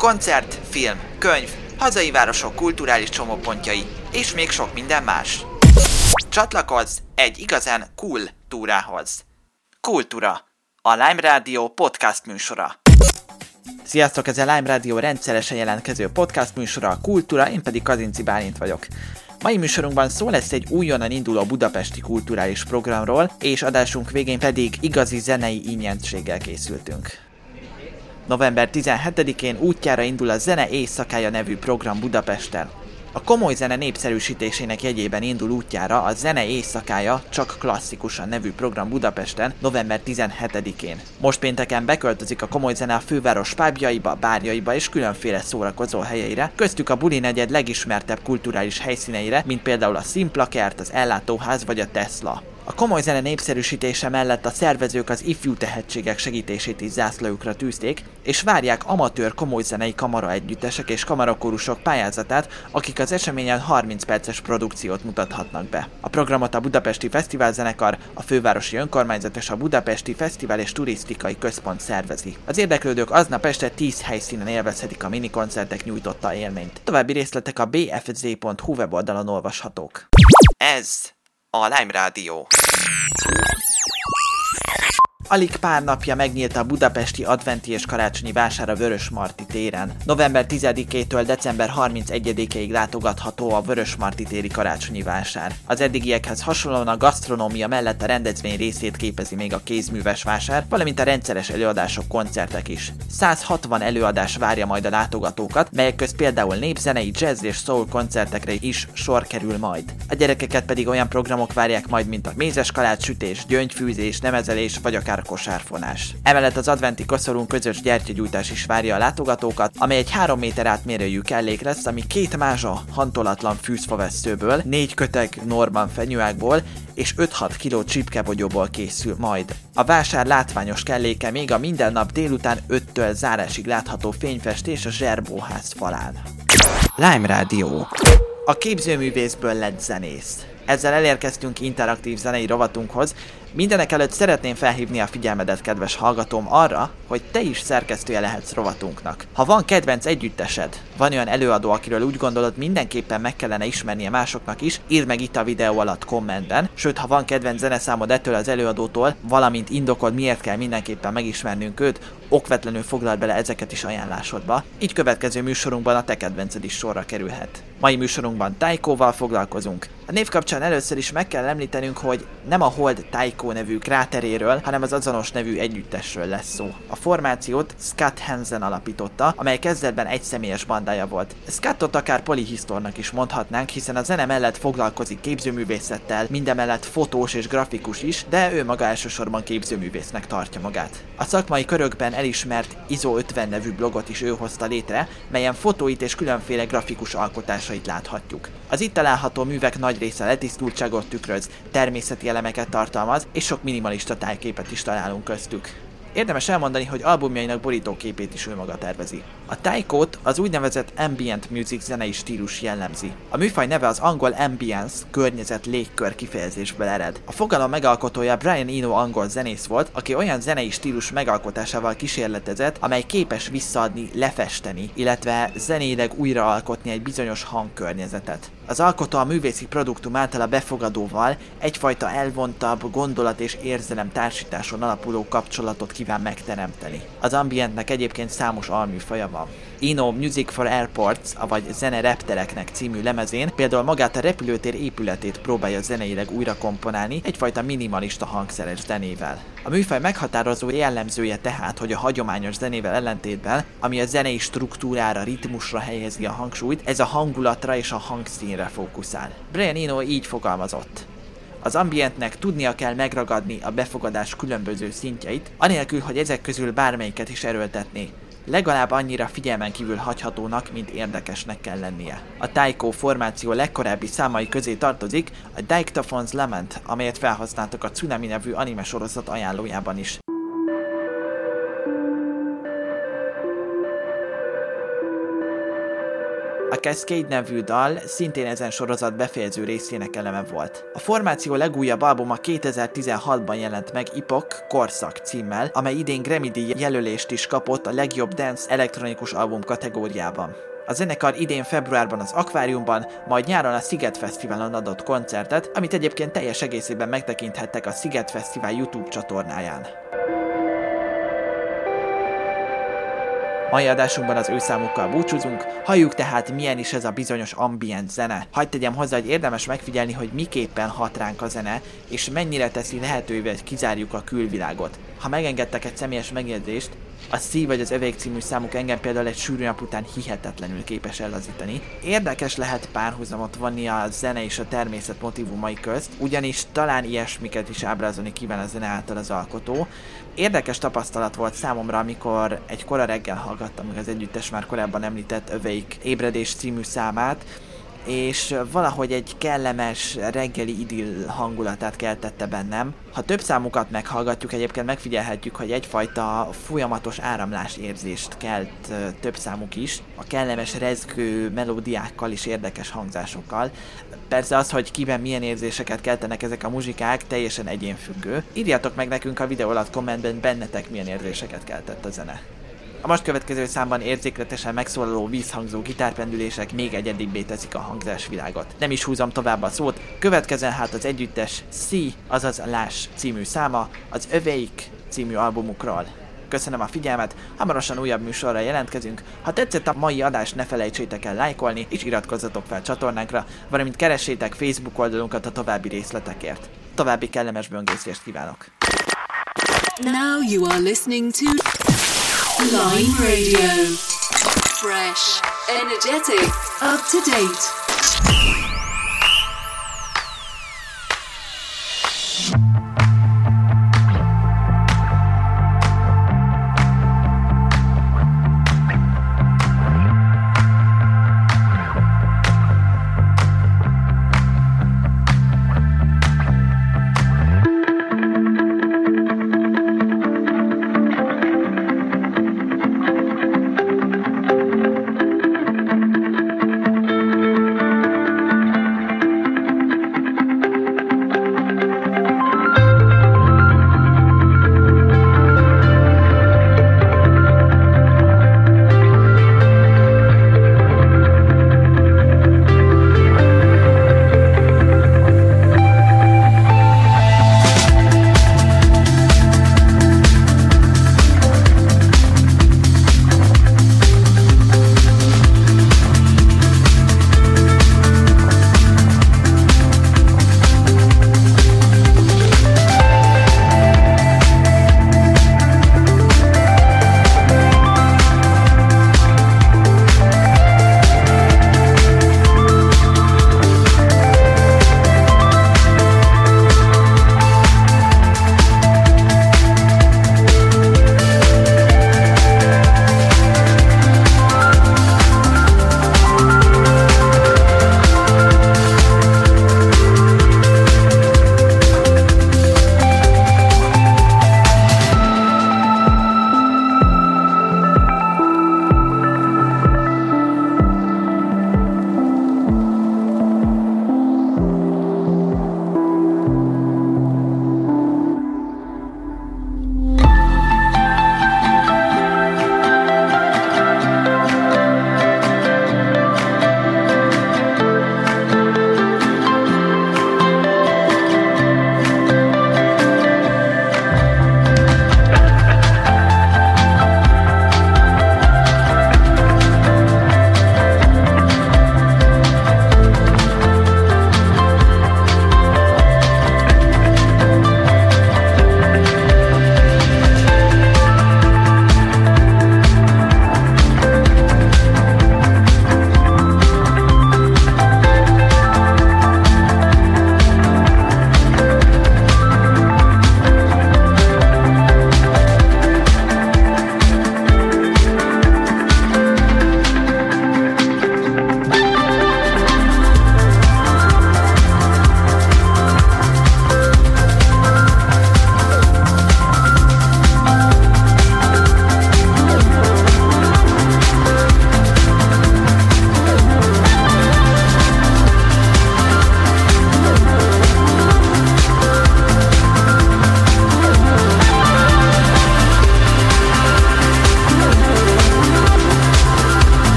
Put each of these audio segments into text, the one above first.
Koncert, film, könyv, hazai városok kulturális csomópontjai, és még sok minden más. Csatlakozz egy igazán cool túrához. Kultúra, a Lime Radio podcast műsora. Sziasztok, ez a Lime Radio rendszeresen jelentkező podcast műsora, a Kultúra, én pedig Kazinci Bálint vagyok. Mai műsorunkban szó lesz egy újonnan induló budapesti kulturális programról, és adásunk végén pedig igazi zenei ingyenséggel készültünk. November 17-én útjára indul a Zene Éjszakája nevű program Budapesten. A komoly zene népszerűsítésének jegyében indul útjára a Zene Éjszakája csak klasszikusan nevű program Budapesten november 17-én. Most pénteken beköltözik a komoly zene a főváros pábjaiba, bárjaiba és különféle szórakozó helyeire, köztük a Buli negyed legismertebb kulturális helyszíneire, mint például a Szimplakert, az Ellátóház vagy a Tesla. A komoly zene népszerűsítése mellett a szervezők az ifjú tehetségek segítését is zászlójukra tűzték, és várják amatőr komoly zenei kamara együttesek és kamarakorusok pályázatát, akik az eseményen 30 perces produkciót mutathatnak be. A programot a Budapesti Fesztiválzenekar, a Fővárosi Önkormányzat és a Budapesti Fesztivál és Turisztikai Központ szervezi. Az érdeklődők aznap este 10 helyszínen élvezhetik a minikoncertek nyújtotta élményt. További részletek a bfz.hu weboldalon olvashatók. Ez a Lime Rádió. Alig pár napja megnyílt a budapesti adventi és karácsonyi vásár a Vörös Marti téren. November 10-től december 31-ig látogatható a Vörös Marti téri karácsonyi vásár. Az eddigiekhez hasonlóan a gasztronómia mellett a rendezvény részét képezi még a kézműves vásár, valamint a rendszeres előadások, koncertek is. 160 előadás várja majd a látogatókat, melyek közt például népzenei, jazz és soul koncertekre is sor kerül majd. A gyerekeket pedig olyan programok várják majd, mint a mézes kalács sütés, gyöngyfűzés, nemezelés vagy akár akár kosárfonás. Emellett az adventi koszorunk közös gyertyagyújtás is várja a látogatókat, amely egy 3 méter átmérőjű kellék lesz, ami két mázsa hantolatlan fűzfavesztőből, négy köteg Norman fenyőágból és 5-6 kg csipkebogyóból készül majd. A vásár látványos kelléke még a minden nap délután 5-től zárásig látható fényfestés a Zserbóház falán. Lime Radio A képzőművészből lett zenész. Ezzel elérkeztünk interaktív zenei rovatunkhoz, Mindenek előtt szeretném felhívni a figyelmedet, kedves hallgatóm, arra, hogy te is szerkesztője lehetsz rovatunknak. Ha van kedvenc együttesed, van olyan előadó, akiről úgy gondolod mindenképpen meg kellene ismernie másoknak is, írd meg itt a videó alatt kommentben, sőt ha van kedvenc zeneszámod ettől az előadótól, valamint indokod miért kell mindenképpen megismernünk őt, okvetlenül foglal bele ezeket is ajánlásodba, így következő műsorunkban a te kedvenced is sorra kerülhet. Mai műsorunkban Taikóval foglalkozunk. A név kapcsán először is meg kell említenünk, hogy nem a Hold Taiko Psycho nevű kráteréről, hanem az azonos nevű együttesről lesz szó. A formációt Scott Hansen alapította, amely kezdetben egy személyes bandája volt. Scottot akár polihisztornak is mondhatnánk, hiszen a zene mellett foglalkozik képzőművészettel, mindemellett fotós és grafikus is, de ő maga elsősorban képzőművésznek tartja magát. A szakmai körökben elismert ISO 50 nevű blogot is ő hozta létre, melyen fotóit és különféle grafikus alkotásait láthatjuk. Az itt található művek nagy része letisztultságot tükröz, természeti elemeket tartalmaz, és sok minimalista tájképet is találunk köztük. Érdemes elmondani, hogy albumjainak borítóképét is ő maga tervezi. A taiko az úgynevezett ambient music zenei stílus jellemzi. A műfaj neve az angol ambience, környezet légkör kifejezésből ered. A fogalom megalkotója Brian Eno angol zenész volt, aki olyan zenei stílus megalkotásával kísérletezett, amely képes visszaadni, lefesteni, illetve zenéleg újraalkotni egy bizonyos hangkörnyezetet. Az alkotó a művészi produktum által a befogadóval egyfajta elvontabb gondolat és érzelem társításon alapuló kapcsolatot kíván megteremteni. Az ambientnek egyébként számos alműfaja van. Ino Music for Airports, vagy Zene Reptereknek című lemezén például magát a repülőtér épületét próbálja zeneileg újra komponálni egyfajta minimalista hangszeres zenével. A műfaj meghatározó jellemzője tehát, hogy a hagyományos zenével ellentétben, ami a zenei struktúrára, ritmusra helyezi a hangsúlyt, ez a hangulatra és a hangszínre fókuszál. Brian Eno így fogalmazott. Az ambientnek tudnia kell megragadni a befogadás különböző szintjeit, anélkül, hogy ezek közül bármelyiket is erőltetné. Legalább annyira figyelmen kívül hagyhatónak, mint érdekesnek kell lennie. A Taiko formáció legkorábbi számai közé tartozik a Dictaphone's Lament, amelyet felhasználtak a Tsunami nevű anime sorozat ajánlójában is. Cascade nevű dal szintén ezen sorozat befejező részének eleme volt. A formáció legújabb albuma 2016-ban jelent meg Ipok Korszak címmel, amely idén Grammy jelölést is kapott a legjobb dance elektronikus album kategóriában. A zenekar idén februárban az Akváriumban, majd nyáron a Sziget Fesztiválon adott koncertet, amit egyébként teljes egészében megtekinthettek a Sziget Fesztivál YouTube csatornáján. Mai adásunkban az ő számukkal búcsúzunk, halljuk tehát milyen is ez a bizonyos ambient zene. Hagy tegyem hozzá, hogy érdemes megfigyelni, hogy miképpen hat ránk a zene, és mennyire teszi lehetővé, hogy kizárjuk a külvilágot. Ha megengedtek egy személyes megjegyzést, a Szív vagy az Övék című számuk engem például egy sűrű nap után hihetetlenül képes ellazítani. Érdekes lehet párhuzamot vonni a zene és a természet motivumai közt, ugyanis talán ilyesmiket is ábrázolni kíván a zene által az alkotó. Érdekes tapasztalat volt számomra, amikor egy kora reggel hallgattam meg az együttes már korábban említett Övék ébredés című számát, és valahogy egy kellemes reggeli idill hangulatát keltette bennem. Ha több számukat meghallgatjuk, egyébként megfigyelhetjük, hogy egyfajta folyamatos áramlás érzést kelt több számuk is, a kellemes rezgő melódiákkal és érdekes hangzásokkal. Persze az, hogy kiben milyen érzéseket keltenek ezek a muzsikák, teljesen egyénfüggő. Írjátok meg nekünk a videó alatt kommentben bennetek milyen érzéseket keltett a zene. A most következő számban érzékletesen megszólaló vízhangzó gitárpendülések még egyedibbé teszik a hangzásvilágot. Nem is húzom tovább a szót, következzen hát az együttes C, azaz Láss című száma, az Öveik című albumukról. Köszönöm a figyelmet, hamarosan újabb műsorra jelentkezünk. Ha tetszett a mai adás, ne felejtsétek el lájkolni, és iratkozzatok fel csatornánkra, valamint keressétek Facebook oldalunkat a további részletekért. További kellemes böngészést kívánok! Now you are listening to Line Radio. Fresh, energetic, up to date.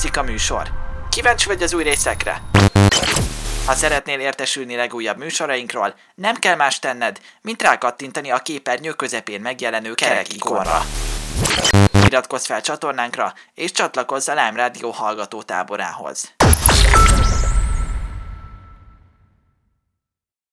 Tetszik a műsor? Kíváncsi vagy az új részekre? Ha szeretnél értesülni legújabb műsorainkról, nem kell más tenned, mint rákattintani a képernyő közepén megjelenő kerek ikonra. Iratkozz fel csatornánkra, és csatlakozz a Lime Rádió hallgató táborához.